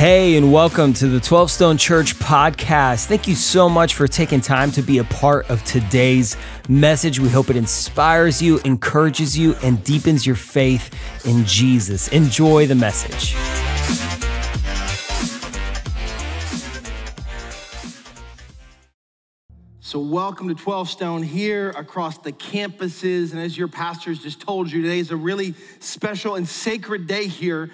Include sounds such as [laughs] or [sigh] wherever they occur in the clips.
Hey, and welcome to the 12 Stone Church podcast. Thank you so much for taking time to be a part of today's message. We hope it inspires you, encourages you, and deepens your faith in Jesus. Enjoy the message. So, welcome to 12 Stone here across the campuses. And as your pastors just told you, today is a really special and sacred day here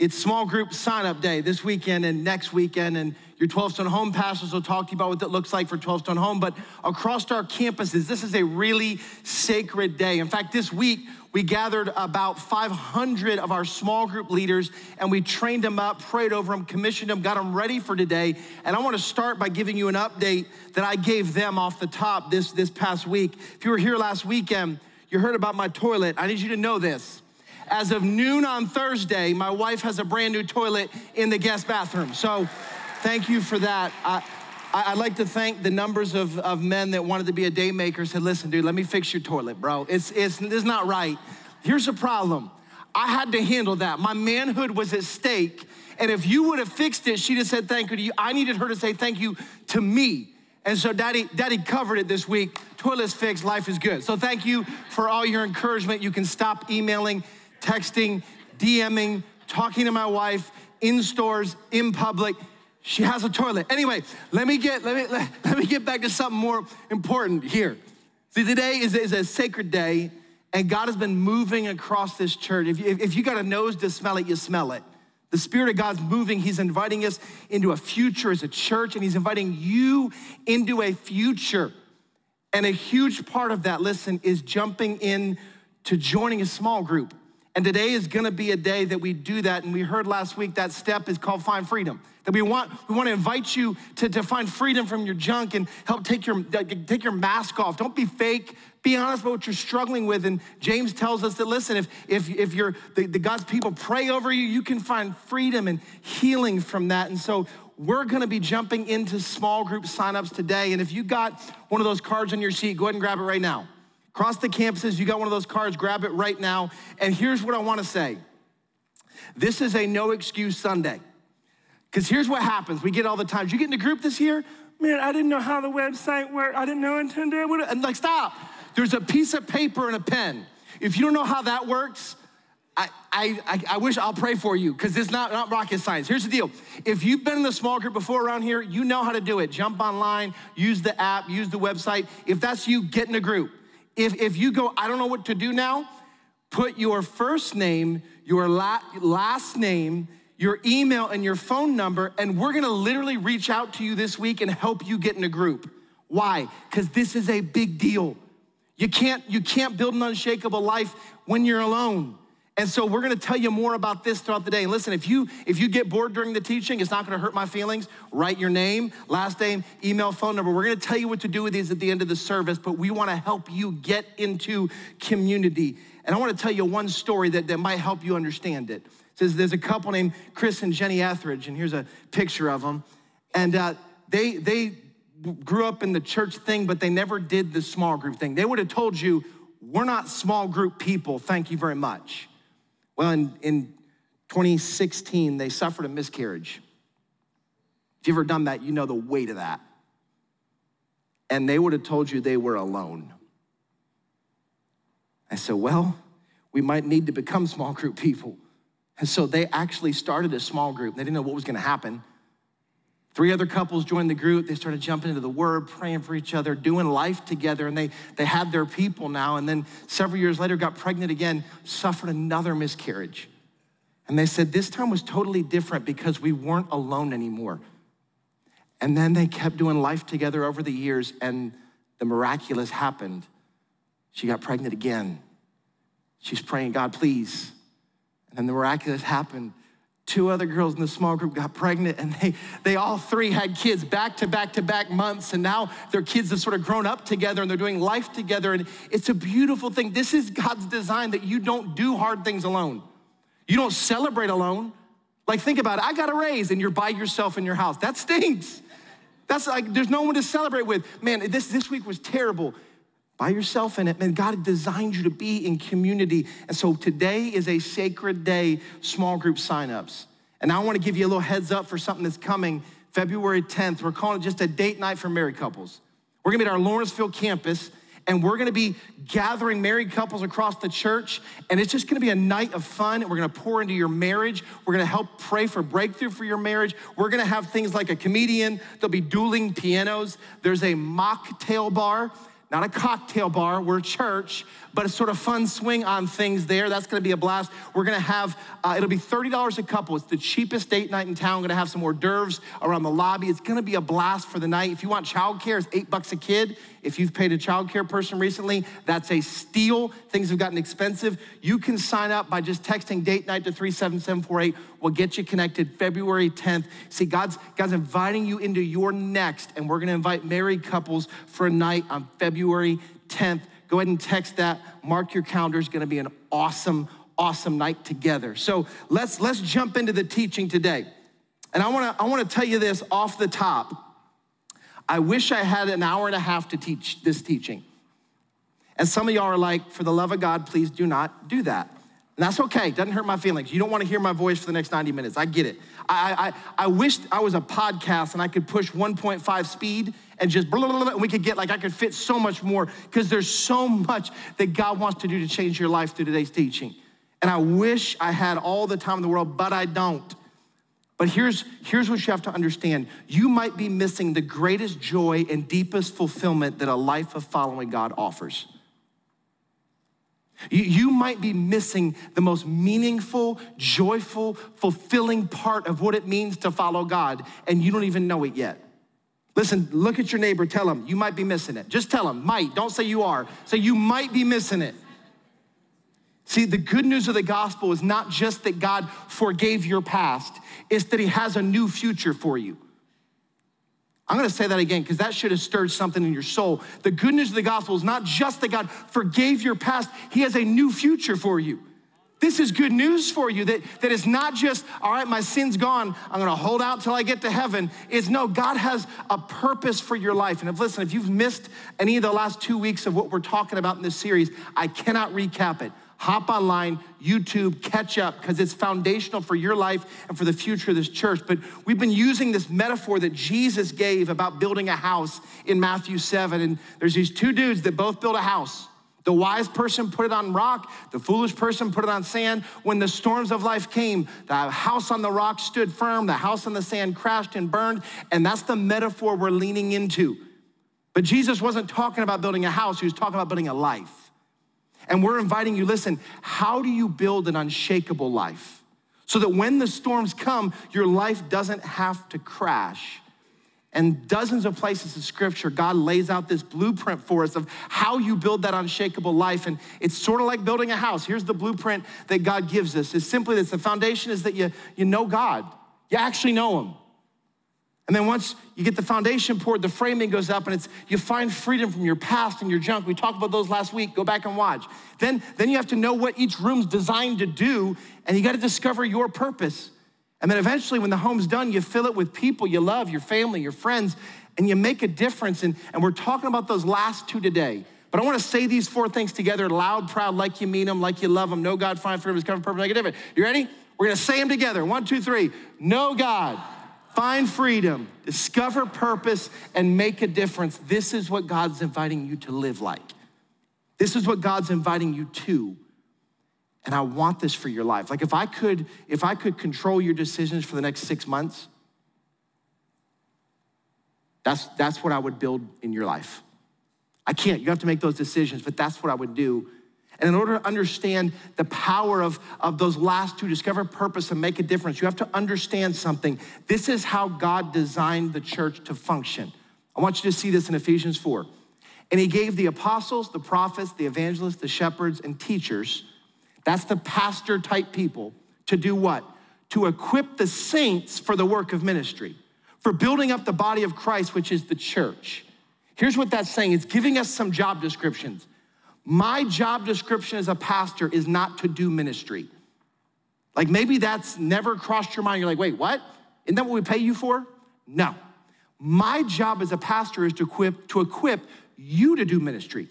it's small group sign up day this weekend and next weekend. And your 12 Stone Home pastors will talk to you about what that looks like for 12 Stone Home. But across our campuses, this is a really sacred day. In fact, this week, we gathered about 500 of our small group leaders and we trained them up, prayed over them, commissioned them, got them ready for today. And I want to start by giving you an update that I gave them off the top this, this past week. If you were here last weekend, you heard about my toilet. I need you to know this. As of noon on Thursday, my wife has a brand new toilet in the guest bathroom. So thank you for that. I, I'd like to thank the numbers of, of men that wanted to be a day maker, said, listen, dude, let me fix your toilet, bro. It's, it's, it's not right. Here's the problem. I had to handle that. My manhood was at stake. And if you would have fixed it, she'd have said thank you to you. I needed her to say thank you to me. And so daddy, daddy covered it this week. Toilet's fixed, life is good. So thank you for all your encouragement. You can stop emailing texting, DMing, talking to my wife in stores, in public. She has a toilet. Anyway, let me get let me let, let me get back to something more important here. See, today is, is a sacred day, and God has been moving across this church. If you, if you got a nose to smell it, you smell it. The Spirit of God's moving. He's inviting us into a future as a church, and He's inviting you into a future. And a huge part of that, listen, is jumping in to joining a small group. And today is gonna be a day that we do that. And we heard last week that step is called find freedom. That we want, we want to invite you to, to find freedom from your junk and help take your, take your mask off. Don't be fake. Be honest about what you're struggling with. And James tells us that, listen, if, if, if you're the, the God's people pray over you, you can find freedom and healing from that. And so we're gonna be jumping into small group signups today. And if you got one of those cards on your seat, go ahead and grab it right now. Across the campuses, you got one of those cards, grab it right now. And here's what I wanna say this is a no excuse Sunday. Because here's what happens we get all the time. Did you get in a group this year? Man, I didn't know how the website worked. I didn't know I would And like, stop. There's a piece of paper and a pen. If you don't know how that works, I, I, I wish I'll pray for you because it's not, not rocket science. Here's the deal. If you've been in the small group before around here, you know how to do it. Jump online, use the app, use the website. If that's you, get in a group. If, if you go, I don't know what to do now, put your first name, your la- last name, your email, and your phone number, and we're gonna literally reach out to you this week and help you get in a group. Why? Because this is a big deal. You can't, you can't build an unshakable life when you're alone. And so we're gonna tell you more about this throughout the day. And listen, if you if you get bored during the teaching, it's not gonna hurt my feelings. Write your name, last name, email, phone number. We're gonna tell you what to do with these at the end of the service, but we wanna help you get into community. And I wanna tell you one story that, that might help you understand it. it says there's a couple named Chris and Jenny Etheridge, and here's a picture of them. And uh, they they grew up in the church thing, but they never did the small group thing. They would have told you, we're not small group people, thank you very much. Well, in, in 2016, they suffered a miscarriage. If you've ever done that, you know the weight of that. And they would have told you they were alone. I said, well, we might need to become small group people. And so they actually started a small group. They didn't know what was going to happen. Three other couples joined the group. They started jumping into the word, praying for each other, doing life together, and they, they had their people now. And then several years later, got pregnant again, suffered another miscarriage. And they said this time was totally different because we weren't alone anymore. And then they kept doing life together over the years, and the miraculous happened. She got pregnant again. She's praying, God, please. And then the miraculous happened two other girls in the small group got pregnant and they, they all three had kids back to back to back months and now their kids have sort of grown up together and they're doing life together and it's a beautiful thing. This is god's design that you don't do hard things alone. You don't celebrate alone. Like think about it. I got a raise and you're by yourself in your house. That stinks. That's like there's no one to celebrate with. Man this, this week was terrible by yourself in it. Man, God designed you to be in community. And so today is a sacred day, small group signups. And I want to give you a little heads up for something that's coming February 10th. We're calling it just a date night for married couples. We're gonna be at our Lawrenceville campus and we're gonna be gathering married couples across the church, and it's just gonna be a night of fun, and we're gonna pour into your marriage. We're gonna help pray for breakthrough for your marriage. We're gonna have things like a comedian, there'll be dueling pianos, there's a mocktail bar not a cocktail bar, we're a church, but a sort of fun swing on things there. That's gonna be a blast. We're gonna have, uh, it'll be $30 a couple. It's the cheapest date night in town. We're gonna have some hors d'oeuvres around the lobby. It's gonna be a blast for the night. If you want childcare, it's eight bucks a kid. If you've paid a childcare person recently, that's a steal. Things have gotten expensive. You can sign up by just texting date night to 37748. We'll get you connected February 10th. See, God's, God's inviting you into your next, and we're gonna invite married couples for a night on February 10th. Go ahead and text that. Mark your calendar. It's gonna be an awesome, awesome night together. So let's let's jump into the teaching today. And I wanna, I wanna tell you this off the top. I wish I had an hour and a half to teach this teaching. And some of y'all are like, for the love of God, please do not do that. And that's okay, It doesn't hurt my feelings. You don't wanna hear my voice for the next 90 minutes. I get it. I, I, I wish I was a podcast and I could push 1.5 speed and just blah, blah, blah, and we could get like, I could fit so much more because there's so much that God wants to do to change your life through today's teaching. And I wish I had all the time in the world, but I don't. But here's, here's what you have to understand you might be missing the greatest joy and deepest fulfillment that a life of following God offers. You, you might be missing the most meaningful, joyful, fulfilling part of what it means to follow God, and you don't even know it yet. Listen, look at your neighbor, tell him you might be missing it. Just tell him, might, don't say you are. Say you might be missing it. See, the good news of the gospel is not just that God forgave your past, it's that He has a new future for you. I'm gonna say that again because that should have stirred something in your soul. The good news of the gospel is not just that God forgave your past, He has a new future for you. This is good news for you that, that it's not just, all right, my sin's gone, I'm gonna hold out till I get to heaven. It's no, God has a purpose for your life. And if, listen, if you've missed any of the last two weeks of what we're talking about in this series, I cannot recap it hop online, YouTube, catch up, because it's foundational for your life and for the future of this church. But we've been using this metaphor that Jesus gave about building a house in Matthew 7. And there's these two dudes that both built a house. The wise person put it on rock, the foolish person put it on sand. When the storms of life came, the house on the rock stood firm, the house on the sand crashed and burned. And that's the metaphor we're leaning into. But Jesus wasn't talking about building a house, he was talking about building a life. And we're inviting you listen, how do you build an unshakable life? So that when the storms come, your life doesn't have to crash. And dozens of places in scripture, God lays out this blueprint for us of how you build that unshakable life. And it's sort of like building a house. Here's the blueprint that God gives us. It's simply this the foundation is that you, you know God, you actually know Him. And then once you get the foundation poured, the framing goes up and it's you find freedom from your past and your junk. We talked about those last week. Go back and watch. Then, then you have to know what each room's designed to do, and you got to discover your purpose. And then eventually, when the home's done, you fill it with people you love, your family, your friends, and you make a difference. And, and we're talking about those last two today. But I want to say these four things together loud, proud, like you mean them, like you love them. Know God, find freedom, discover purpose, make a difference. You ready? We're going to say them together. One, two, three. Know God find freedom, discover purpose, and make a difference. This is what God's inviting you to live like. This is what God's inviting you to. And I want this for your life. Like if I could, if I could control your decisions for the next six months, that's, that's what I would build in your life. I can't, you have to make those decisions, but that's what I would do and in order to understand the power of, of those last two, discover purpose and make a difference, you have to understand something. This is how God designed the church to function. I want you to see this in Ephesians 4. And he gave the apostles, the prophets, the evangelists, the shepherds, and teachers, that's the pastor type people, to do what? To equip the saints for the work of ministry, for building up the body of Christ, which is the church. Here's what that's saying it's giving us some job descriptions. My job description as a pastor is not to do ministry. Like maybe that's never crossed your mind. You're like, wait, what? Isn't that what we pay you for? No. My job as a pastor is to equip, to equip you to do ministry.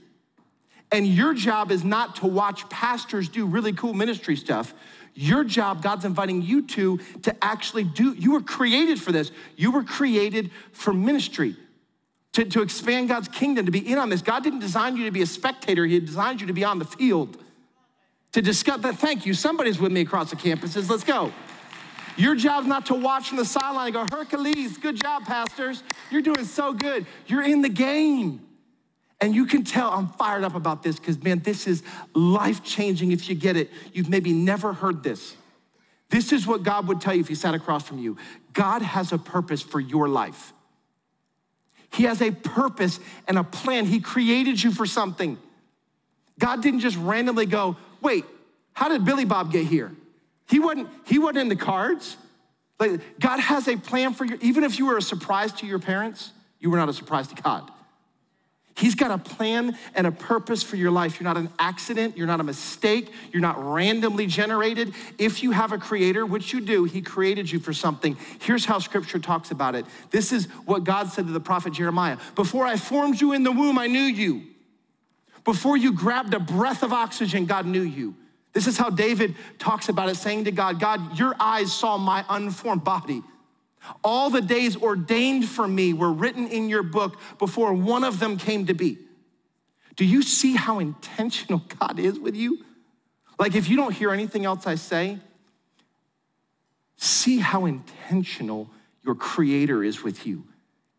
And your job is not to watch pastors do really cool ministry stuff. Your job, God's inviting you to, to actually do, you were created for this. You were created for ministry, to, to expand God's kingdom, to be in on this. God didn't design you to be a spectator, He designed you to be on the field. To discuss that, thank you. Somebody's with me across the campuses. Let's go. Your job's not to watch from the sideline and go, Hercules, good job, pastors. You're doing so good. You're in the game. And you can tell I'm fired up about this because, man, this is life changing if you get it. You've maybe never heard this. This is what God would tell you if He sat across from you God has a purpose for your life. He has a purpose and a plan. He created you for something. God didn't just randomly go, wait, how did Billy Bob get here? He wasn't, he wasn't in the cards. Like God has a plan for you. Even if you were a surprise to your parents, you were not a surprise to God. He's got a plan and a purpose for your life. You're not an accident. You're not a mistake. You're not randomly generated. If you have a creator, which you do, he created you for something. Here's how scripture talks about it. This is what God said to the prophet Jeremiah Before I formed you in the womb, I knew you. Before you grabbed a breath of oxygen, God knew you. This is how David talks about it, saying to God, God, your eyes saw my unformed body. All the days ordained for me were written in your book before one of them came to be. Do you see how intentional [laughs] God is with you? Like, if you don't hear anything else I say, see how intentional your Creator is with you.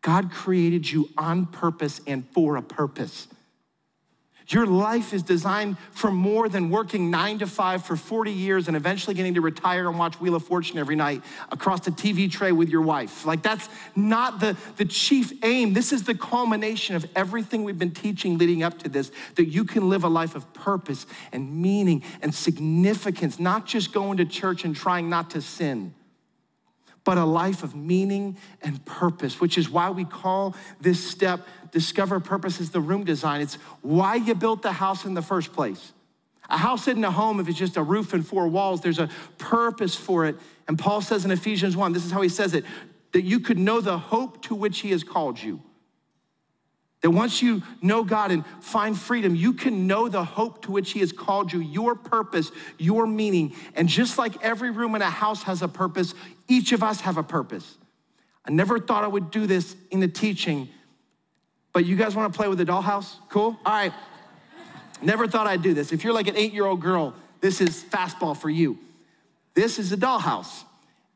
God created you on purpose and for a purpose. Your life is designed for more than working nine to five for 40 years and eventually getting to retire and watch Wheel of Fortune every night across the TV tray with your wife. Like, that's not the, the chief aim. This is the culmination of everything we've been teaching leading up to this that you can live a life of purpose and meaning and significance, not just going to church and trying not to sin but a life of meaning and purpose, which is why we call this step Discover Purpose is the room design. It's why you built the house in the first place. A house isn't a home if it's just a roof and four walls, there's a purpose for it. And Paul says in Ephesians 1, this is how he says it, that you could know the hope to which he has called you. That once you know God and find freedom, you can know the hope to which He has called you, your purpose, your meaning. And just like every room in a house has a purpose, each of us have a purpose. I never thought I would do this in the teaching, but you guys wanna play with the dollhouse? Cool? All right. Never thought I'd do this. If you're like an eight year old girl, this is fastball for you. This is a dollhouse.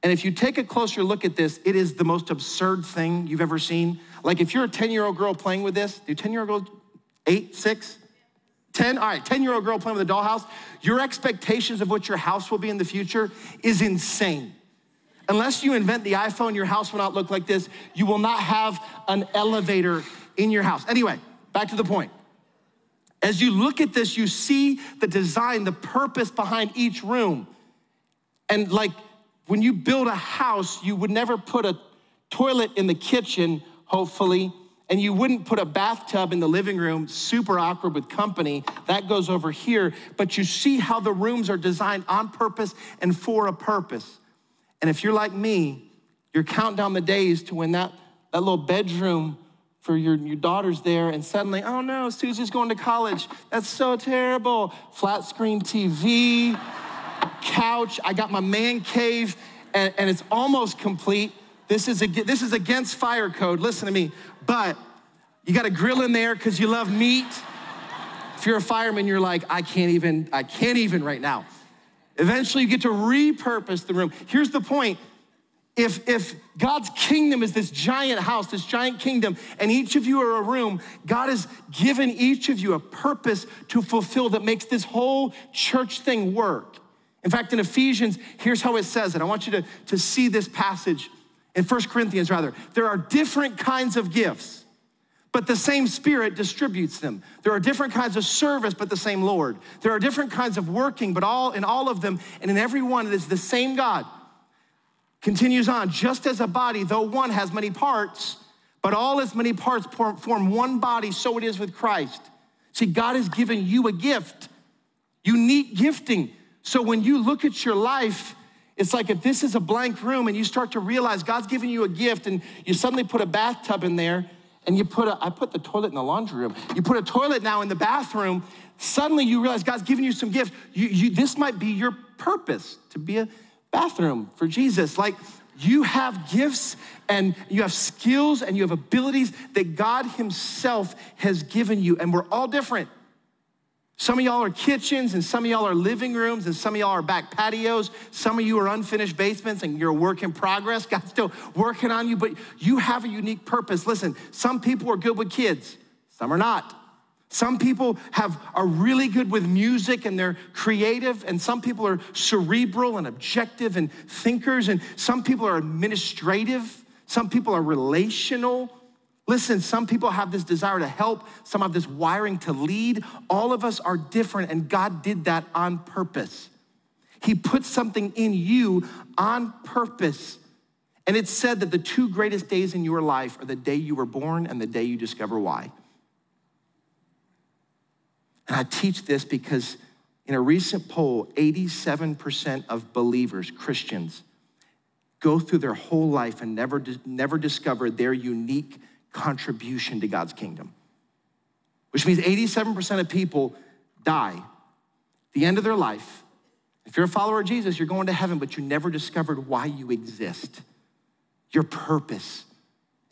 And if you take a closer look at this, it is the most absurd thing you've ever seen. Like if you're a 10 year old girl playing with this, do 10 year old girls, eight, six, 10, all right, 10 year old girl playing with a dollhouse, your expectations of what your house will be in the future is insane. Unless you invent the iPhone, your house will not look like this. You will not have an elevator in your house. Anyway, back to the point. As you look at this, you see the design, the purpose behind each room. And like when you build a house, you would never put a toilet in the kitchen hopefully, and you wouldn't put a bathtub in the living room, super awkward with company. That goes over here. But you see how the rooms are designed on purpose and for a purpose. And if you're like me, you're counting down the days to when that, that little bedroom for your, your daughter's there, and suddenly, oh no, Susie's going to college. That's so terrible. Flat screen TV, couch, I got my man cave, and, and it's almost complete this is, a, this is against fire code, listen to me. But you got a grill in there because you love meat. If you're a fireman, you're like, I can't even, I can't even right now. Eventually, you get to repurpose the room. Here's the point if, if God's kingdom is this giant house, this giant kingdom, and each of you are a room, God has given each of you a purpose to fulfill that makes this whole church thing work. In fact, in Ephesians, here's how it says it. I want you to, to see this passage in First Corinthians rather, there are different kinds of gifts, but the same Spirit distributes them. There are different kinds of service, but the same Lord. There are different kinds of working, but all in all of them and in every one it is the same God. Continues on, just as a body, though one has many parts, but all as many parts form one body, so it is with Christ. See, God has given you a gift, unique gifting. So when you look at your life, it's like if this is a blank room and you start to realize God's given you a gift and you suddenly put a bathtub in there and you put a, I put the toilet in the laundry room. You put a toilet now in the bathroom. Suddenly you realize God's given you some gifts. You, you, this might be your purpose to be a bathroom for Jesus. Like you have gifts and you have skills and you have abilities that God Himself has given you, and we're all different. Some of y'all are kitchens, and some of y'all are living rooms, and some of y'all are back patios. Some of you are unfinished basements, and you're a work in progress. [laughs] God's still working on you, but you have a unique purpose. Listen, some people are good with kids, some are not. Some people have, are really good with music and they're creative, and some people are cerebral and objective and thinkers, and some people are administrative, some people are relational. Listen, some people have this desire to help, some have this wiring to lead. All of us are different, and God did that on purpose. He put something in you on purpose. And it's said that the two greatest days in your life are the day you were born and the day you discover why. And I teach this because in a recent poll, 87% of believers, Christians, go through their whole life and never, never discover their unique contribution to God's kingdom. Which means 87% of people die the end of their life. If you're a follower of Jesus, you're going to heaven, but you never discovered why you exist, your purpose.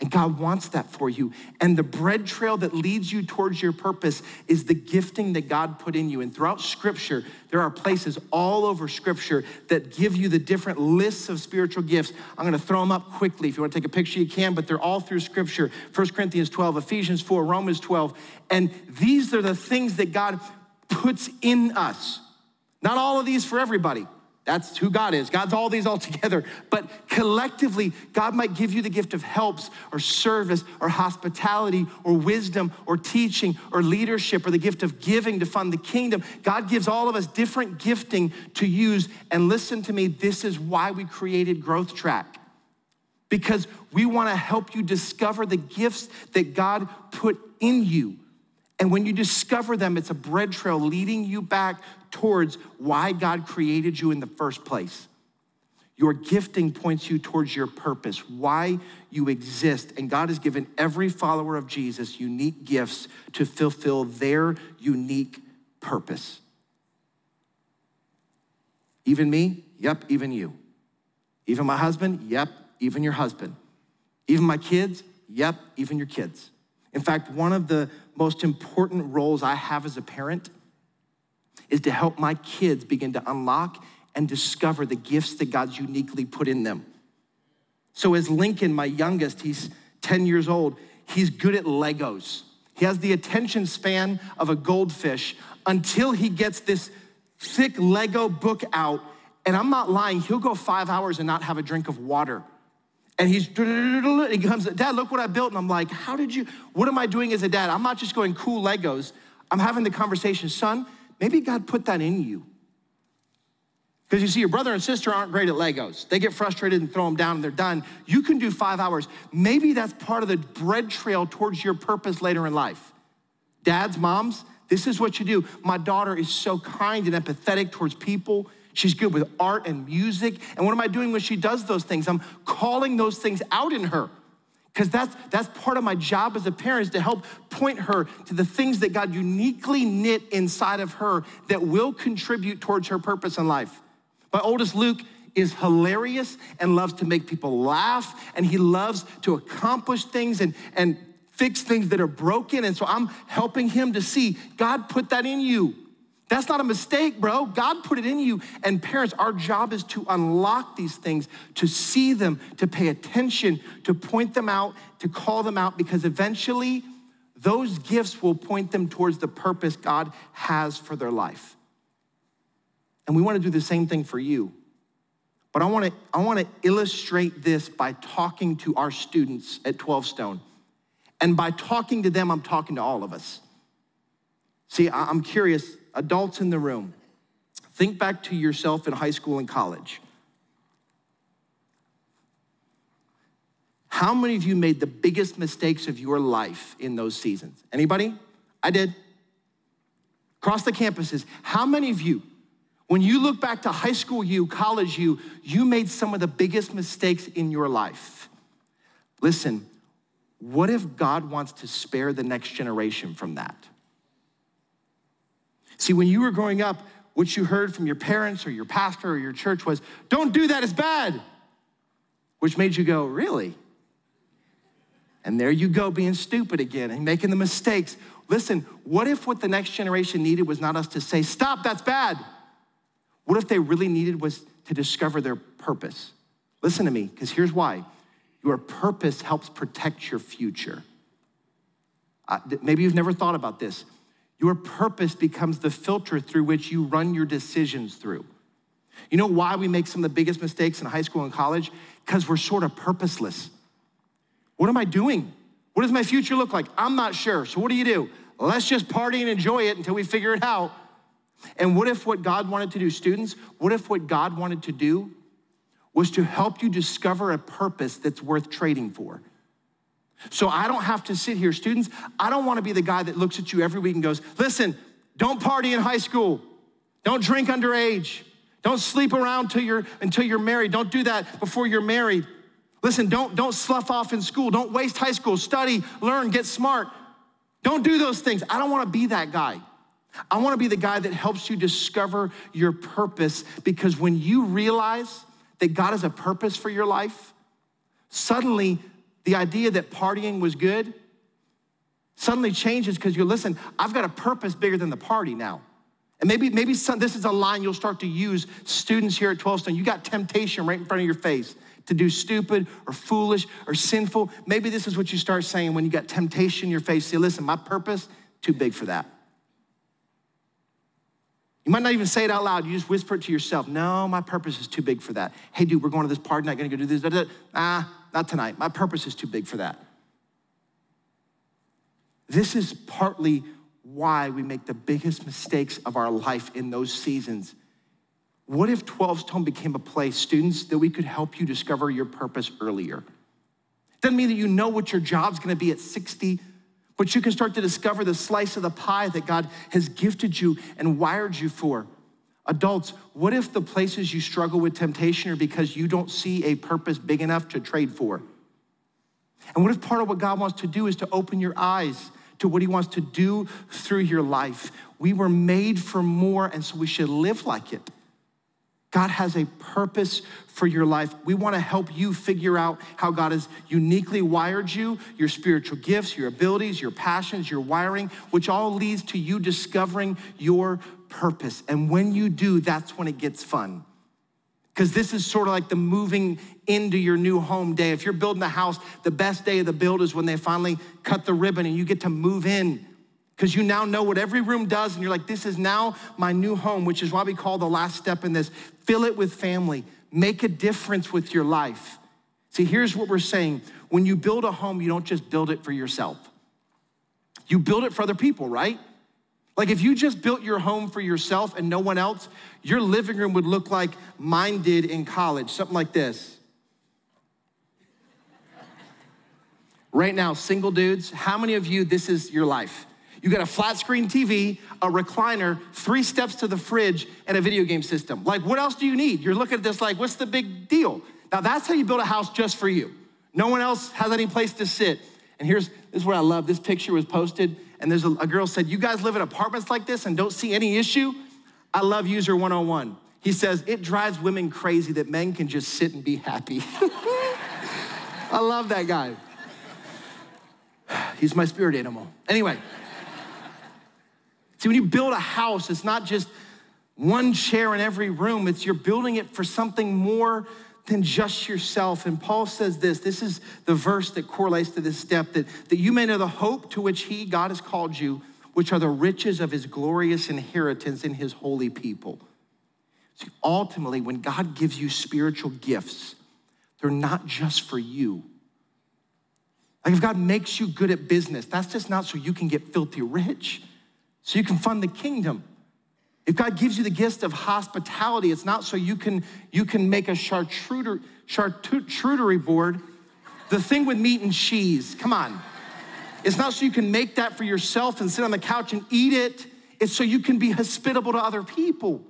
And God wants that for you. And the bread trail that leads you towards your purpose is the gifting that God put in you. And throughout Scripture, there are places all over Scripture that give you the different lists of spiritual gifts. I'm gonna throw them up quickly. If you wanna take a picture, you can, but they're all through Scripture 1 Corinthians 12, Ephesians 4, Romans 12. And these are the things that God puts in us. Not all of these for everybody. That's who God is. God's all these all together. But collectively, God might give you the gift of helps or service or hospitality or wisdom or teaching or leadership or the gift of giving to fund the kingdom. God gives all of us different gifting to use. And listen to me, this is why we created Growth Track. Because we want to help you discover the gifts that God put in you. And when you discover them, it's a bread trail leading you back towards why God created you in the first place. Your gifting points you towards your purpose, why you exist. And God has given every follower of Jesus unique gifts to fulfill their unique purpose. Even me? Yep, even you. Even my husband? Yep, even your husband. Even my kids? Yep, even your kids. In fact, one of the most important roles I have as a parent is to help my kids begin to unlock and discover the gifts that God's uniquely put in them. So, as Lincoln, my youngest, he's 10 years old, he's good at Legos. He has the attention span of a goldfish until he gets this thick Lego book out. And I'm not lying, he'll go five hours and not have a drink of water. And he's, he comes, Dad, look what I built. And I'm like, How did you, what am I doing as a dad? I'm not just going cool Legos. I'm having the conversation, son, Maybe God put that in you. Because you see, your brother and sister aren't great at Legos. They get frustrated and throw them down and they're done. You can do five hours. Maybe that's part of the bread trail towards your purpose later in life. Dads, moms, this is what you do. My daughter is so kind and empathetic towards people. She's good with art and music. And what am I doing when she does those things? I'm calling those things out in her because that's, that's part of my job as a parent is to help point her to the things that God uniquely knit inside of her that will contribute towards her purpose in life. My oldest Luke is hilarious and loves to make people laugh, and he loves to accomplish things and, and fix things that are broken. And so I'm helping him to see God put that in you. That's not a mistake, bro. God put it in you. And parents, our job is to unlock these things, to see them, to pay attention, to point them out, to call them out, because eventually those gifts will point them towards the purpose God has for their life. And we want to do the same thing for you. But I want to I want to illustrate this by talking to our students at 12 Stone. And by talking to them, I'm talking to all of us. See, I'm curious adults in the room, think back to yourself in high school and college. How many of you made the biggest mistakes of your life in those seasons? Anybody? I did. Across the campuses, how many of you, when you look back to high school you, college you, you made some of the biggest mistakes in your life? Listen, what if God wants to spare the next generation from that? See, when you were growing up, what you heard from your parents or your pastor or your church was, don't do that, it's bad. Which made you go, really? And there you go, being stupid again and making the mistakes. Listen, what if what the next generation needed was not us to say, stop, that's bad? What if they really needed was to discover their purpose? Listen to me, because here's why your purpose helps protect your future. Uh, maybe you've never thought about this. Your purpose becomes the filter through which you run your decisions through. You know why we make some of the biggest mistakes in high school and college? Because we're sort of purposeless. What am I doing? What does my future look like? I'm not sure. So, what do you do? Let's just party and enjoy it until we figure it out. And what if what God wanted to do, students, what if what God wanted to do was to help you discover a purpose that's worth trading for? So I don't have to sit here, students. I don't want to be the guy that looks at you every week and goes, listen, don't party in high school. Don't drink underage. Don't sleep around till you're, until you're married. Don't do that before you're married. Listen, don't, don't slough off in school. Don't waste high school. Study, learn, get smart. Don't do those things. I don't want to be that guy. I want to be the guy that helps you discover your purpose because when you realize that God has a purpose for your life, suddenly the idea that partying was good suddenly changes because you listen, I've got a purpose bigger than the party now. And maybe, maybe some, this is a line you'll start to use, students here at 12 Stone. You got temptation right in front of your face to do stupid or foolish or sinful. Maybe this is what you start saying when you got temptation in your face. Say, listen, my purpose, too big for that. You might not even say it out loud. You just whisper it to yourself. No, my purpose is too big for that. Hey, dude, we're going to this party. Not going to go do this. Ah, not tonight. My purpose is too big for that. This is partly why we make the biggest mistakes of our life in those seasons. What if 12 Stone became a place, students, that we could help you discover your purpose earlier? Doesn't mean that you know what your job's gonna be at 60, but you can start to discover the slice of the pie that God has gifted you and wired you for. Adults, what if the places you struggle with temptation are because you don't see a purpose big enough to trade for? And what if part of what God wants to do is to open your eyes to what He wants to do through your life? We were made for more, and so we should live like it. God has a purpose for your life. We want to help you figure out how God has uniquely wired you, your spiritual gifts, your abilities, your passions, your wiring, which all leads to you discovering your purpose. And when you do, that's when it gets fun. Because this is sort of like the moving into your new home day. If you're building a house, the best day of the build is when they finally cut the ribbon and you get to move in because you now know what every room does, and you're like, this is now my new home, which is why we call the last step in this fill it with family, make a difference with your life. See, here's what we're saying when you build a home, you don't just build it for yourself, you build it for other people, right? Like if you just built your home for yourself and no one else, your living room would look like mine did in college, something like this. Right now, single dudes, how many of you, this is your life? You got a flat screen TV, a recliner, three steps to the fridge, and a video game system. Like, what else do you need? You're looking at this like, what's the big deal? Now, that's how you build a house just for you. No one else has any place to sit. And here's this is what I love. This picture was posted, and there's a, a girl said, You guys live in apartments like this and don't see any issue? I love user 101. He says, It drives women crazy that men can just sit and be happy. [laughs] I love that guy. [sighs] He's my spirit animal. Anyway. See, when you build a house, it's not just one chair in every room, it's you're building it for something more than just yourself. And Paul says this this is the verse that correlates to this step that, that you may know the hope to which he, God, has called you, which are the riches of his glorious inheritance in his holy people. See, ultimately, when God gives you spiritual gifts, they're not just for you. Like if God makes you good at business, that's just not so you can get filthy rich so you can fund the kingdom. If God gives you the gift of hospitality, it's not so you can, you can make a charcuterie, board, the thing with meat and cheese. Come on. It's not so you can make that for yourself and sit on the couch and eat it. It's so you can be hospitable to other people.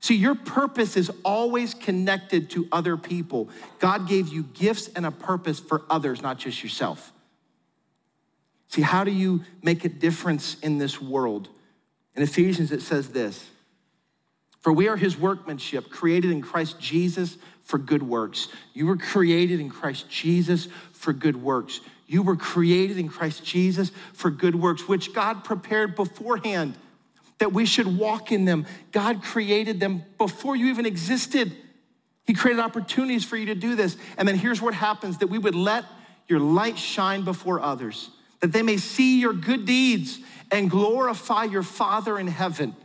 See, your purpose is always connected to other people. God gave you gifts and a purpose for others, not just yourself. See, how do you make a difference in this world? In Ephesians, it says this For we are his workmanship, created in Christ Jesus for good works. You were created in Christ Jesus for good works. You were created in Christ Jesus for good works, which God prepared beforehand that we should walk in them. God created them before you even existed. He created opportunities for you to do this. And then here's what happens that we would let your light shine before others, that they may see your good deeds and glorify your Father in heaven.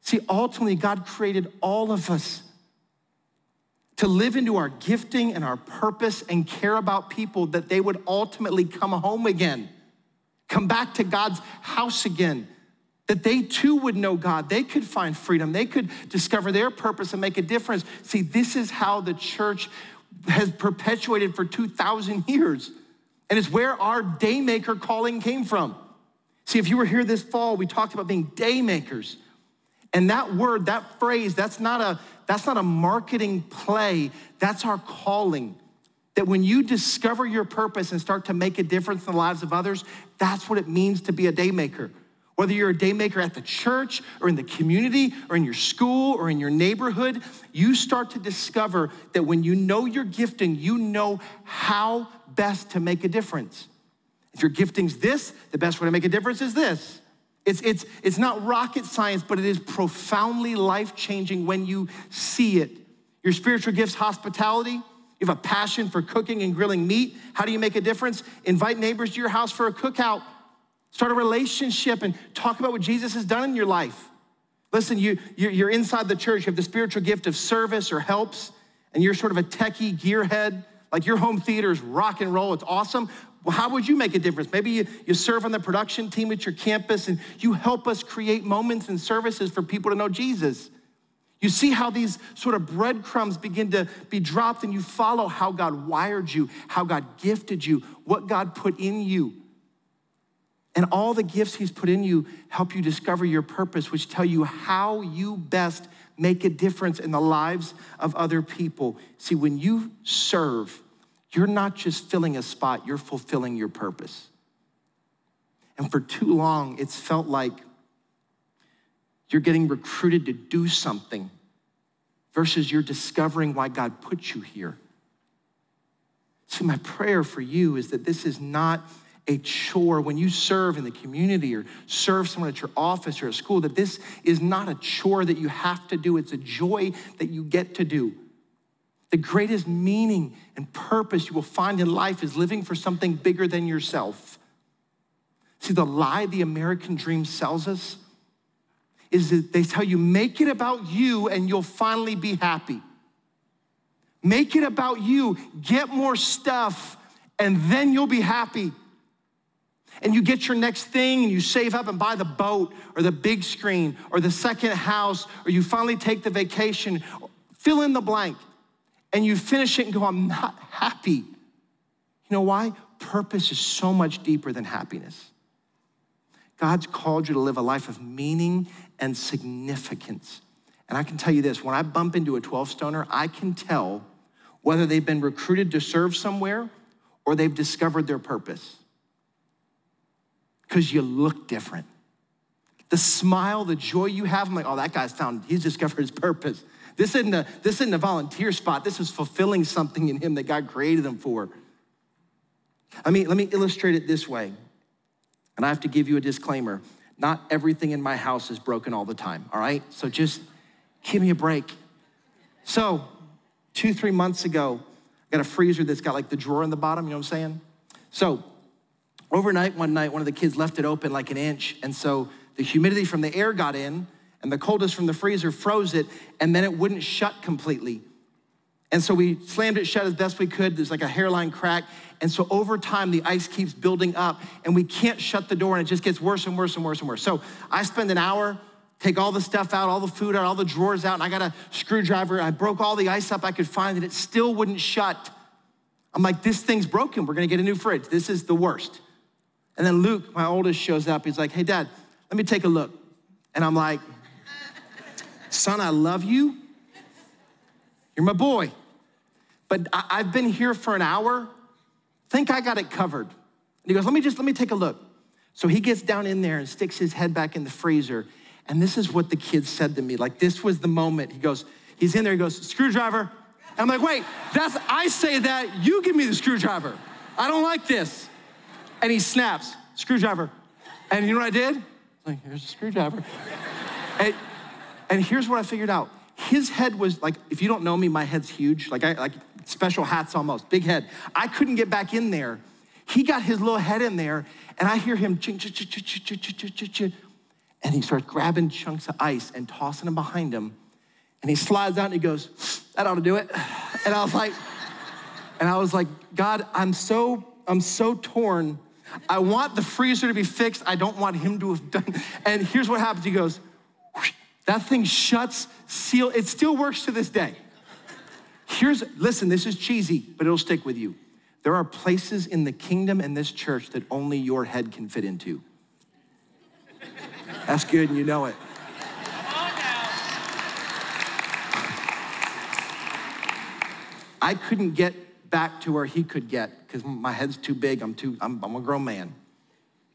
See, ultimately, God created all of us to live into our gifting and our purpose and care about people that they would ultimately come home again, come back to God's house again, that they too would know God. They could find freedom. They could discover their purpose and make a difference. See, this is how the church has perpetuated for 2,000 years. And it's where our daymaker calling came from. See, if you were here this fall, we talked about being daymakers. And that word, that phrase, that's not a that's not a marketing play. That's our calling. That when you discover your purpose and start to make a difference in the lives of others, that's what it means to be a daymaker. Whether you're a daymaker at the church or in the community or in your school or in your neighborhood, you start to discover that when you know your gifting, you know how best to make a difference. If your gifting's this, the best way to make a difference is this. It's, it's, it's not rocket science, but it is profoundly life changing when you see it. Your spiritual gifts, hospitality, you have a passion for cooking and grilling meat. How do you make a difference? Invite neighbors to your house for a cookout. Start a relationship and talk about what Jesus has done in your life. Listen, you, you're inside the church, you have the spiritual gift of service or helps, and you're sort of a techie gearhead. Like your home theater is rock and roll, it's awesome. Well, how would you make a difference? Maybe you, you serve on the production team at your campus and you help us create moments and services for people to know Jesus. You see how these sort of breadcrumbs begin to be dropped, and you follow how God wired you, how God gifted you, what God put in you. And all the gifts He's put in you help you discover your purpose, which tell you how you best make a difference in the lives of other people. See, when you serve, you're not just filling a spot, you're fulfilling your purpose. And for too long, it's felt like you're getting recruited to do something versus you're discovering why God put you here. See, my prayer for you is that this is not a chore when you serve in the community or serve someone at your office or at school, that this is not a chore that you have to do. It's a joy that you get to do. The greatest meaning and purpose you will find in life is living for something bigger than yourself. See, the lie the American dream sells us is that they tell you, make it about you and you'll finally be happy. Make it about you, get more stuff, and then you'll be happy. And you get your next thing and you save up and buy the boat or the big screen or the second house, or you finally take the vacation. Fill in the blank and you finish it and go, I'm not happy. You know why? Purpose is so much deeper than happiness. God's called you to live a life of meaning and significance. And I can tell you this when I bump into a 12 stoner, I can tell whether they've been recruited to serve somewhere or they've discovered their purpose. Because you look different. The smile, the joy you have, I'm like, oh, that guy's found, he's discovered his purpose. This isn't a, this isn't a volunteer spot. This is fulfilling something in him that God created him for. I mean, let me illustrate it this way. And I have to give you a disclaimer. Not everything in my house is broken all the time, all right? So just give me a break. So, two, three months ago, I got a freezer that's got like the drawer in the bottom, you know what I'm saying? So, overnight, one night, one of the kids left it open like an inch. And so the humidity from the air got in and the coldest from the freezer froze it, and then it wouldn't shut completely. And so we slammed it shut as best we could. There's like a hairline crack. And so over time, the ice keeps building up, and we can't shut the door, and it just gets worse and worse and worse and worse. So I spend an hour, take all the stuff out, all the food out, all the drawers out, and I got a screwdriver. I broke all the ice up I could find, and it still wouldn't shut. I'm like, this thing's broken. We're gonna get a new fridge. This is the worst. And then Luke, my oldest, shows up. He's like, hey, dad, let me take a look. And I'm like, Son, I love you. You're my boy. But I- have been here for an hour. Think I got it covered. And he goes, Let me just, let me take a look. So he gets down in there and sticks his head back in the freezer. And this is what the kid said to me. Like, this was the moment. He goes, He's in there, he goes, Screwdriver. And I'm like, Wait, that's, I say that, you give me the screwdriver. I don't like this. And he snaps, Screwdriver. And you know what I did? Like, here's a screwdriver. and, and here's what I figured out. His head was like, if you don't know me, my head's huge. Like, I like special hats almost, big head. I couldn't get back in there. He got his little head in there, and I hear him ching, ching, ching, ching, ching, ching, ching, ching, and he starts grabbing chunks of ice and tossing them behind him. And he slides out and he goes, That ought to do it. And I was like, and I was like, God, I'm so, I'm so torn. I want the freezer to be fixed. I don't want him to have done. And here's what happens. He goes, that thing shuts, seal. It still works to this day. Here's, listen, this is cheesy, but it'll stick with you. There are places in the kingdom and this church that only your head can fit into. That's good, and you know it. I couldn't get back to where he could get because my head's too big. I'm too. I'm, I'm a grown man,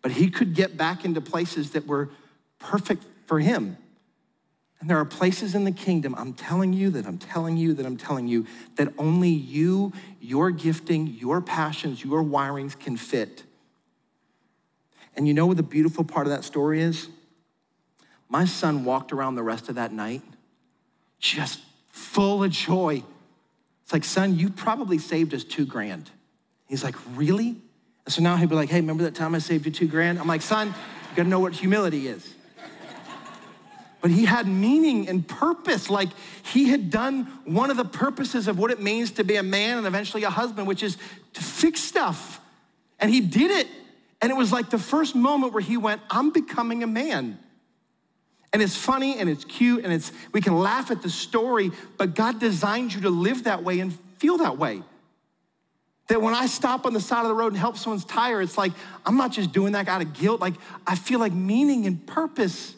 but he could get back into places that were perfect for him. And there are places in the kingdom, I'm telling you that I'm telling you that I'm telling you that only you, your gifting, your passions, your wirings can fit. And you know what the beautiful part of that story is? My son walked around the rest of that night just full of joy. It's like, son, you probably saved us two grand. He's like, really? And so now he'd be like, hey, remember that time I saved you two grand? I'm like, son, you gotta know what humility is but he had meaning and purpose. Like he had done one of the purposes of what it means to be a man and eventually a husband, which is to fix stuff. And he did it. And it was like the first moment where he went, I'm becoming a man. And it's funny and it's cute and it's we can laugh at the story, but God designed you to live that way and feel that way. That when I stop on the side of the road and help someone's tire, it's like I'm not just doing that out of guilt. Like I feel like meaning and purpose.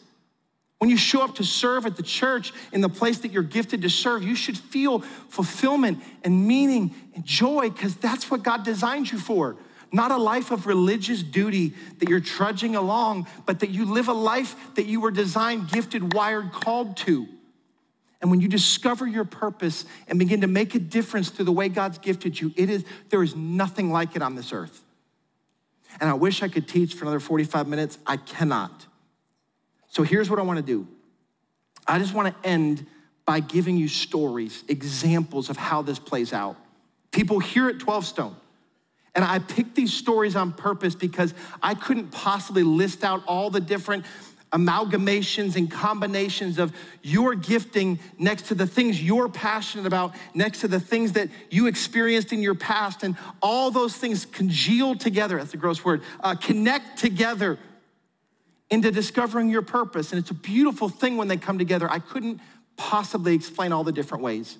When you show up to serve at the church in the place that you're gifted to serve, you should feel fulfillment and meaning and joy because that's what God designed you for. Not a life of religious duty that you're trudging along, but that you live a life that you were designed, gifted, wired, called to. And when you discover your purpose and begin to make a difference through the way God's gifted you, it is there is nothing like it on this earth. And I wish I could teach for another 45 minutes. I cannot. So here's what I want to do I just want to end by giving you stories, examples of how this plays out. People here at 12 Stone. And I picked these stories on purpose because I couldn't possibly list out all the different amalgamations and combinations of your gifting next to the things you're passionate about, next to the things that you experienced in your past, and all those things congeal together. That's a gross word. Uh, connect together into discovering your purpose. And it's a beautiful thing when they come together. I couldn't possibly explain all the different ways.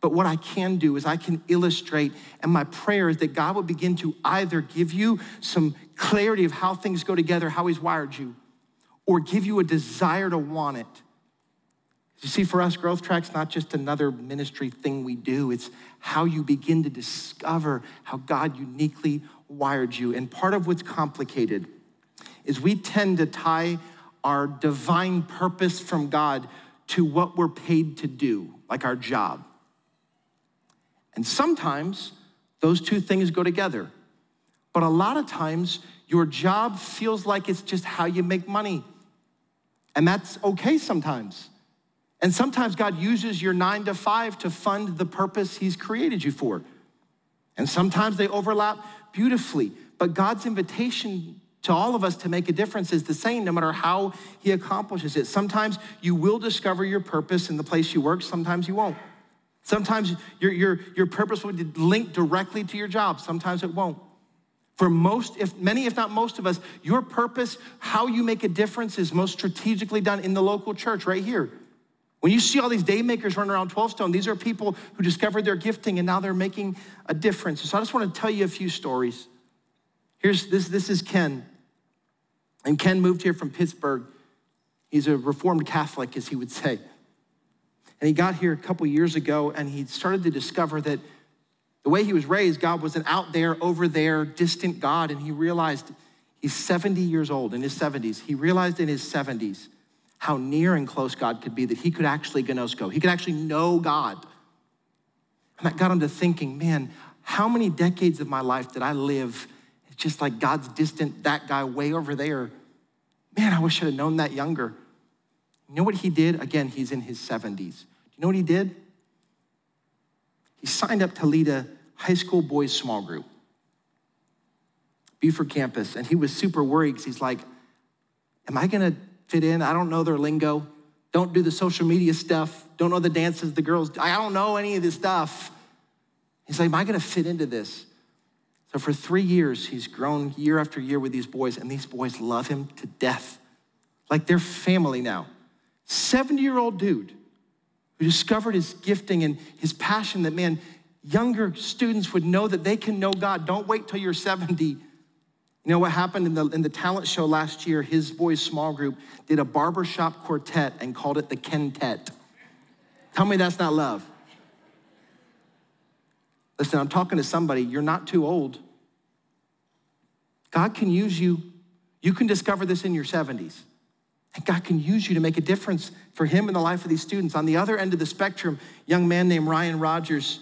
But what I can do is I can illustrate, and my prayer is that God will begin to either give you some clarity of how things go together, how He's wired you, or give you a desire to want it. You see, for us, Growth Track's not just another ministry thing we do, it's how you begin to discover how God uniquely wired you. And part of what's complicated is we tend to tie our divine purpose from God to what we're paid to do, like our job. And sometimes those two things go together. But a lot of times, your job feels like it's just how you make money. And that's okay sometimes. And sometimes God uses your nine to five to fund the purpose He's created you for. And sometimes they overlap beautifully. But God's invitation to all of us to make a difference is the same no matter how he accomplishes it. Sometimes you will discover your purpose in the place you work, sometimes you won't. Sometimes your, your, your purpose will link directly to your job, sometimes it won't. For most, if many, if not most of us, your purpose, how you make a difference, is most strategically done in the local church right here. When you see all these day makers running around 12 Stone, these are people who discovered their gifting and now they're making a difference. So I just want to tell you a few stories. Here's this, this is Ken. And Ken moved here from Pittsburgh. He's a Reformed Catholic, as he would say. And he got here a couple years ago and he started to discover that The way he was raised, God was an out there, over there, distant God. And he realized he's 70 years old, in his 70s. He realized in his 70s how near and close God could be, that he could actually gnosko. He could actually know God. And that got him to thinking, man, how many decades of my life did I live just like God's distant, that guy way over there? Man, I wish I'd have known that younger. You know what he did? Again, he's in his 70s. Do you know what he did? He signed up to lead a high school boys small group, Buford campus, and he was super worried because he's like, Am I gonna fit in? I don't know their lingo. Don't do the social media stuff. Don't know the dances the girls. I don't know any of this stuff. He's like, Am I gonna fit into this? So for three years, he's grown year after year with these boys, and these boys love him to death. Like they're family now. 70 year old dude who discovered his gifting and his passion that, man, younger students would know that they can know God. Don't wait till you're 70. You know what happened in the, in the talent show last year? His boys' small group did a barbershop quartet and called it the Kentet. Tell me that's not love. Listen, I'm talking to somebody, you're not too old. God can use you. You can discover this in your 70s. And God can use you to make a difference for him in the life of these students. On the other end of the spectrum, young man named Ryan Rogers,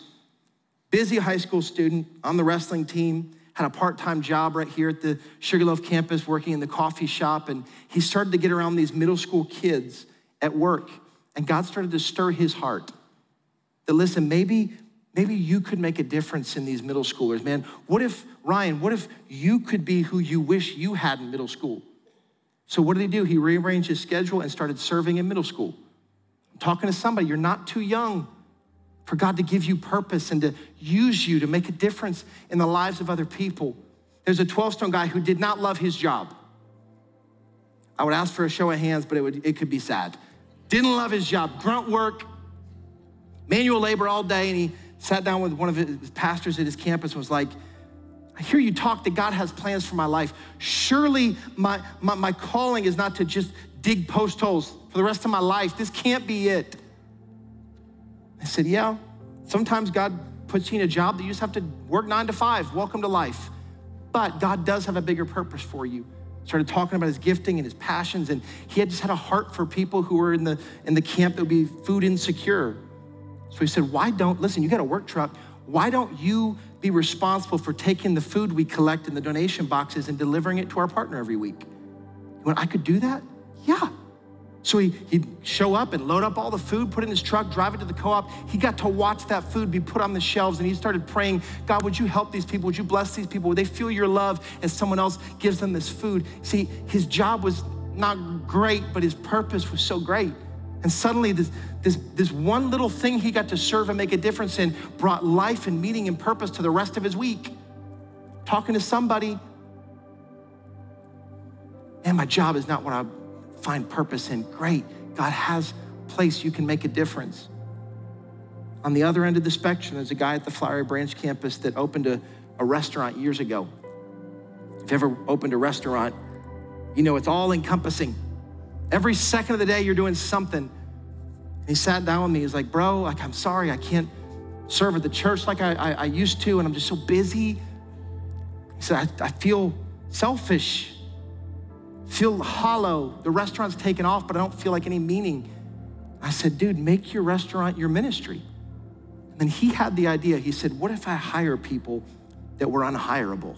busy high school student on the wrestling team, had a part-time job right here at the Sugarloaf campus working in the coffee shop and he started to get around these middle school kids at work and God started to stir his heart. That listen, maybe maybe you could make a difference in these middle schoolers, man. What if Ryan, what if you could be who you wish you had in middle school? So what did he do? He rearranged his schedule and started serving in middle school. I'm talking to somebody, you're not too young for God to give you purpose and to use you to make a difference in the lives of other people. There's a 12 stone guy who did not love his job. I would ask for a show of hands, but it, would, it could be sad. Didn't love his job, grunt work, manual labor all day, and he sat down with one of his pastors at his campus was like, I hear you talk that God has plans for my life. Surely my, my, my calling is not to just dig post holes for the rest of my life. This can't be it. I said, Yeah, sometimes God puts you in a job that you just have to work nine to five. Welcome to life. But God does have a bigger purpose for you. Started talking about his gifting and his passions, and he had just had a heart for people who were in the in the camp that would be food insecure. So he said, Why don't, listen, you got a work truck. Why don't you be responsible for taking the food we collect in the donation boxes and delivering it to our partner every week? Went, I could do that? Yeah. So he, he'd show up and load up all the food, put it in his truck, drive it to the co op. He got to watch that food be put on the shelves and he started praying, God, would you help these people? Would you bless these people? Would they feel your love as someone else gives them this food? See, his job was not great, but his purpose was so great. And suddenly, this, this, this one little thing he got to serve and make a difference in brought life and meaning and purpose to the rest of his week. Talking to somebody, and my job is not what I find purpose in. Great. God has a place you can make a difference. On the other end of the spectrum, there's a guy at the Flowery Branch campus that opened a, a restaurant years ago. If you ever opened a restaurant, you know it's all encompassing. Every second of the day, you're doing something. He sat down with me. He's like, Bro, like, I'm sorry, I can't serve at the church like I, I, I used to, and I'm just so busy. He said, I, I feel selfish, feel hollow. The restaurant's taken off, but I don't feel like any meaning. I said, Dude, make your restaurant your ministry. And then he had the idea. He said, What if I hire people that were unhireable?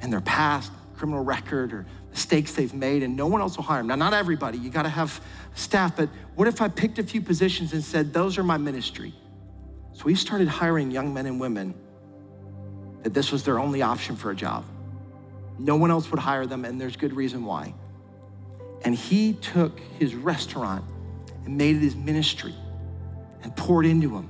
And their past, criminal record, or mistakes they've made, and no one else will hire them. Now, not everybody, you gotta have staff, but what if I picked a few positions and said, Those are my ministry? So we started hiring young men and women that this was their only option for a job. No one else would hire them, and there's good reason why. And he took his restaurant and made it his ministry and poured into them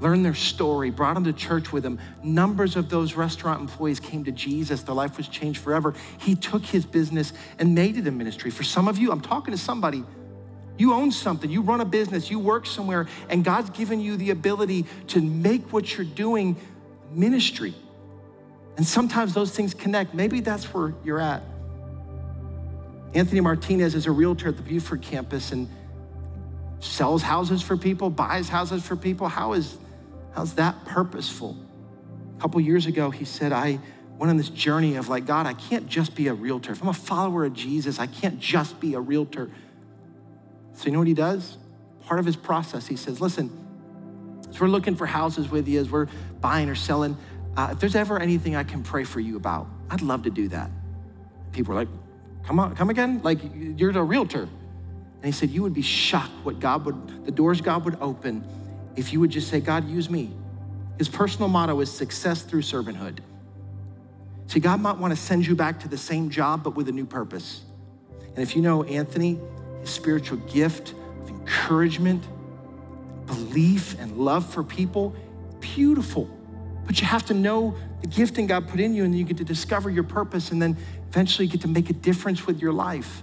learned their story, brought them to church with him. Numbers of those restaurant employees came to Jesus. Their life was changed forever. He took his business and made it a ministry. For some of you, I'm talking to somebody. You own something, you run a business, you work somewhere, and God's given you the ability to make what you're doing ministry. And sometimes those things connect. Maybe that's where you're at. Anthony Martinez is a realtor at the Buford campus and sells houses for people, buys houses for people. How is How's that purposeful? A couple years ago, he said, I went on this journey of like, God, I can't just be a realtor. If I'm a follower of Jesus, I can't just be a realtor. So, you know what he does? Part of his process, he says, Listen, as we're looking for houses with you, as we're buying or selling, uh, if there's ever anything I can pray for you about, I'd love to do that. People are like, Come on, come again? Like, you're a realtor. And he said, You would be shocked what God would, the doors God would open if you would just say, God, use me. His personal motto is success through servanthood. See, God might want to send you back to the same job, but with a new purpose. And if you know Anthony, his spiritual gift of encouragement, belief, and love for people, beautiful. But you have to know the gifting God put in you, and you get to discover your purpose, and then eventually you get to make a difference with your life.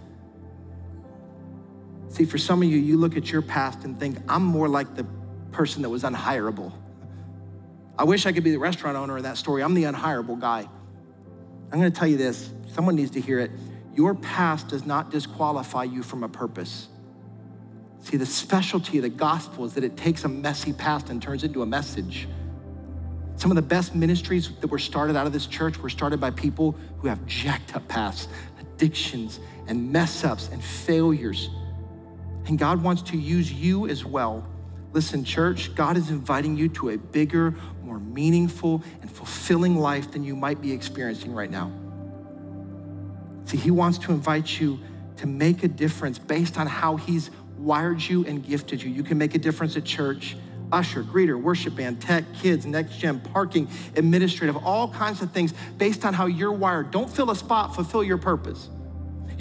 See, for some of you, you look at your past and think, I'm more like the person that was unhireable. I wish I could be the restaurant owner in that story. I'm the unhireable guy. I'm going to tell you this someone needs to hear it. Your past does not disqualify you from a purpose. See, the specialty of the gospel is that it takes a messy past and turns it into a message. Some of the best ministries that were started out of this church were started by people who have jacked up pasts, addictions, and mess ups and failures. And God wants to use you as well. Listen, church, God is inviting you to a bigger, more meaningful, and fulfilling life than you might be experiencing right now. See, He wants to invite you to make a difference based on how He's wired you and gifted you. You can make a difference at church. Usher, greeter, worship band, tech, kids, next gen, parking, administrative, all kinds of things based on how you're wired. Don't fill a spot, fulfill your purpose.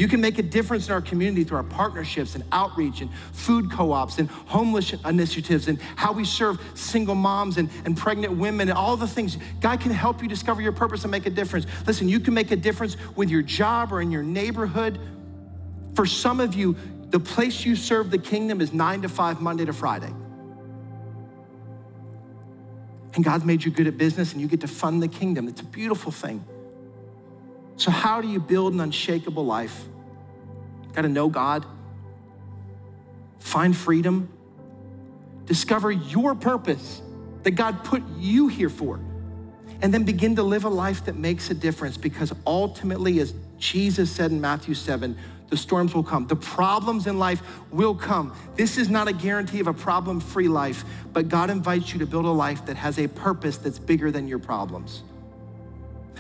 You can make a difference in our community through our partnerships and outreach and food co ops and homeless initiatives and how we serve single moms and, and pregnant women and all the things. God can help you discover your purpose and make a difference. Listen, you can make a difference with your job or in your neighborhood. For some of you, the place you serve the kingdom is nine to five, Monday to Friday. And God's made you good at business and you get to fund the kingdom. It's a beautiful thing. So, how do you build an unshakable life? Got to know God, find freedom, discover your purpose that God put you here for, and then begin to live a life that makes a difference because ultimately, as Jesus said in Matthew 7, the storms will come. The problems in life will come. This is not a guarantee of a problem free life, but God invites you to build a life that has a purpose that's bigger than your problems.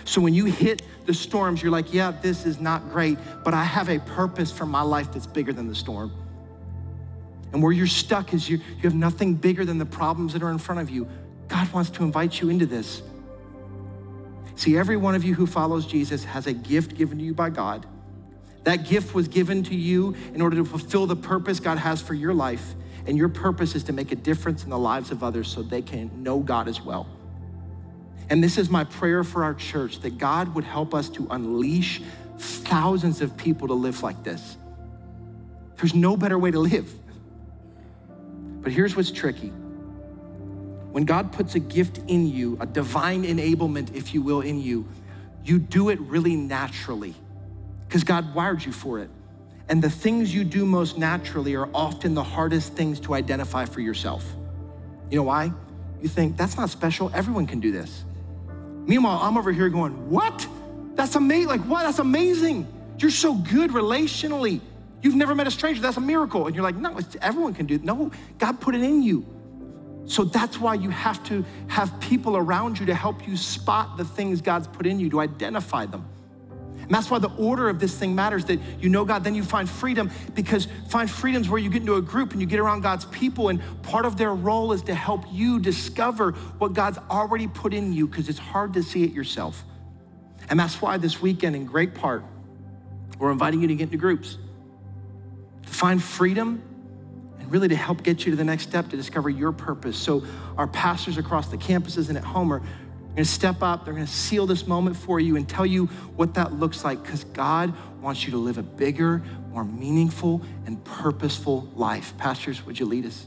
So when you hit the storms, you're like, yeah, this is not great, but I have a purpose for my life that's bigger than the storm. And where you're stuck is you, you have nothing bigger than the problems that are in front of you. God wants to invite you into this. See, every one of you who follows Jesus has a gift given to you by God. That gift was given to you in order to fulfill the purpose God has for your life. And your purpose is to make a difference in the lives of others so they can know God as well. And this is my prayer for our church that God would help us to unleash thousands of people to live like this. There's no better way to live. But here's what's tricky. When God puts a gift in you, a divine enablement, if you will, in you, you do it really naturally because God wired you for it. And the things you do most naturally are often the hardest things to identify for yourself. You know why? You think, that's not special, everyone can do this. Meanwhile, I'm over here going, What? That's amazing. Like, what? That's amazing. You're so good relationally. You've never met a stranger. That's a miracle. And you're like, No, everyone can do it. No, God put it in you. So that's why you have to have people around you to help you spot the things God's put in you, to identify them. And that's why the order of this thing matters that you know God, then you find freedom because find freedom's where you get into a group and you get around God's people, and part of their role is to help you discover what God's already put in you because it's hard to see it yourself. And that's why this weekend, in great part, we're inviting you to get into groups to find freedom and really to help get you to the next step to discover your purpose. So, our pastors across the campuses and at home are they're gonna step up, they're gonna seal this moment for you and tell you what that looks like because God wants you to live a bigger, more meaningful, and purposeful life. Pastors, would you lead us?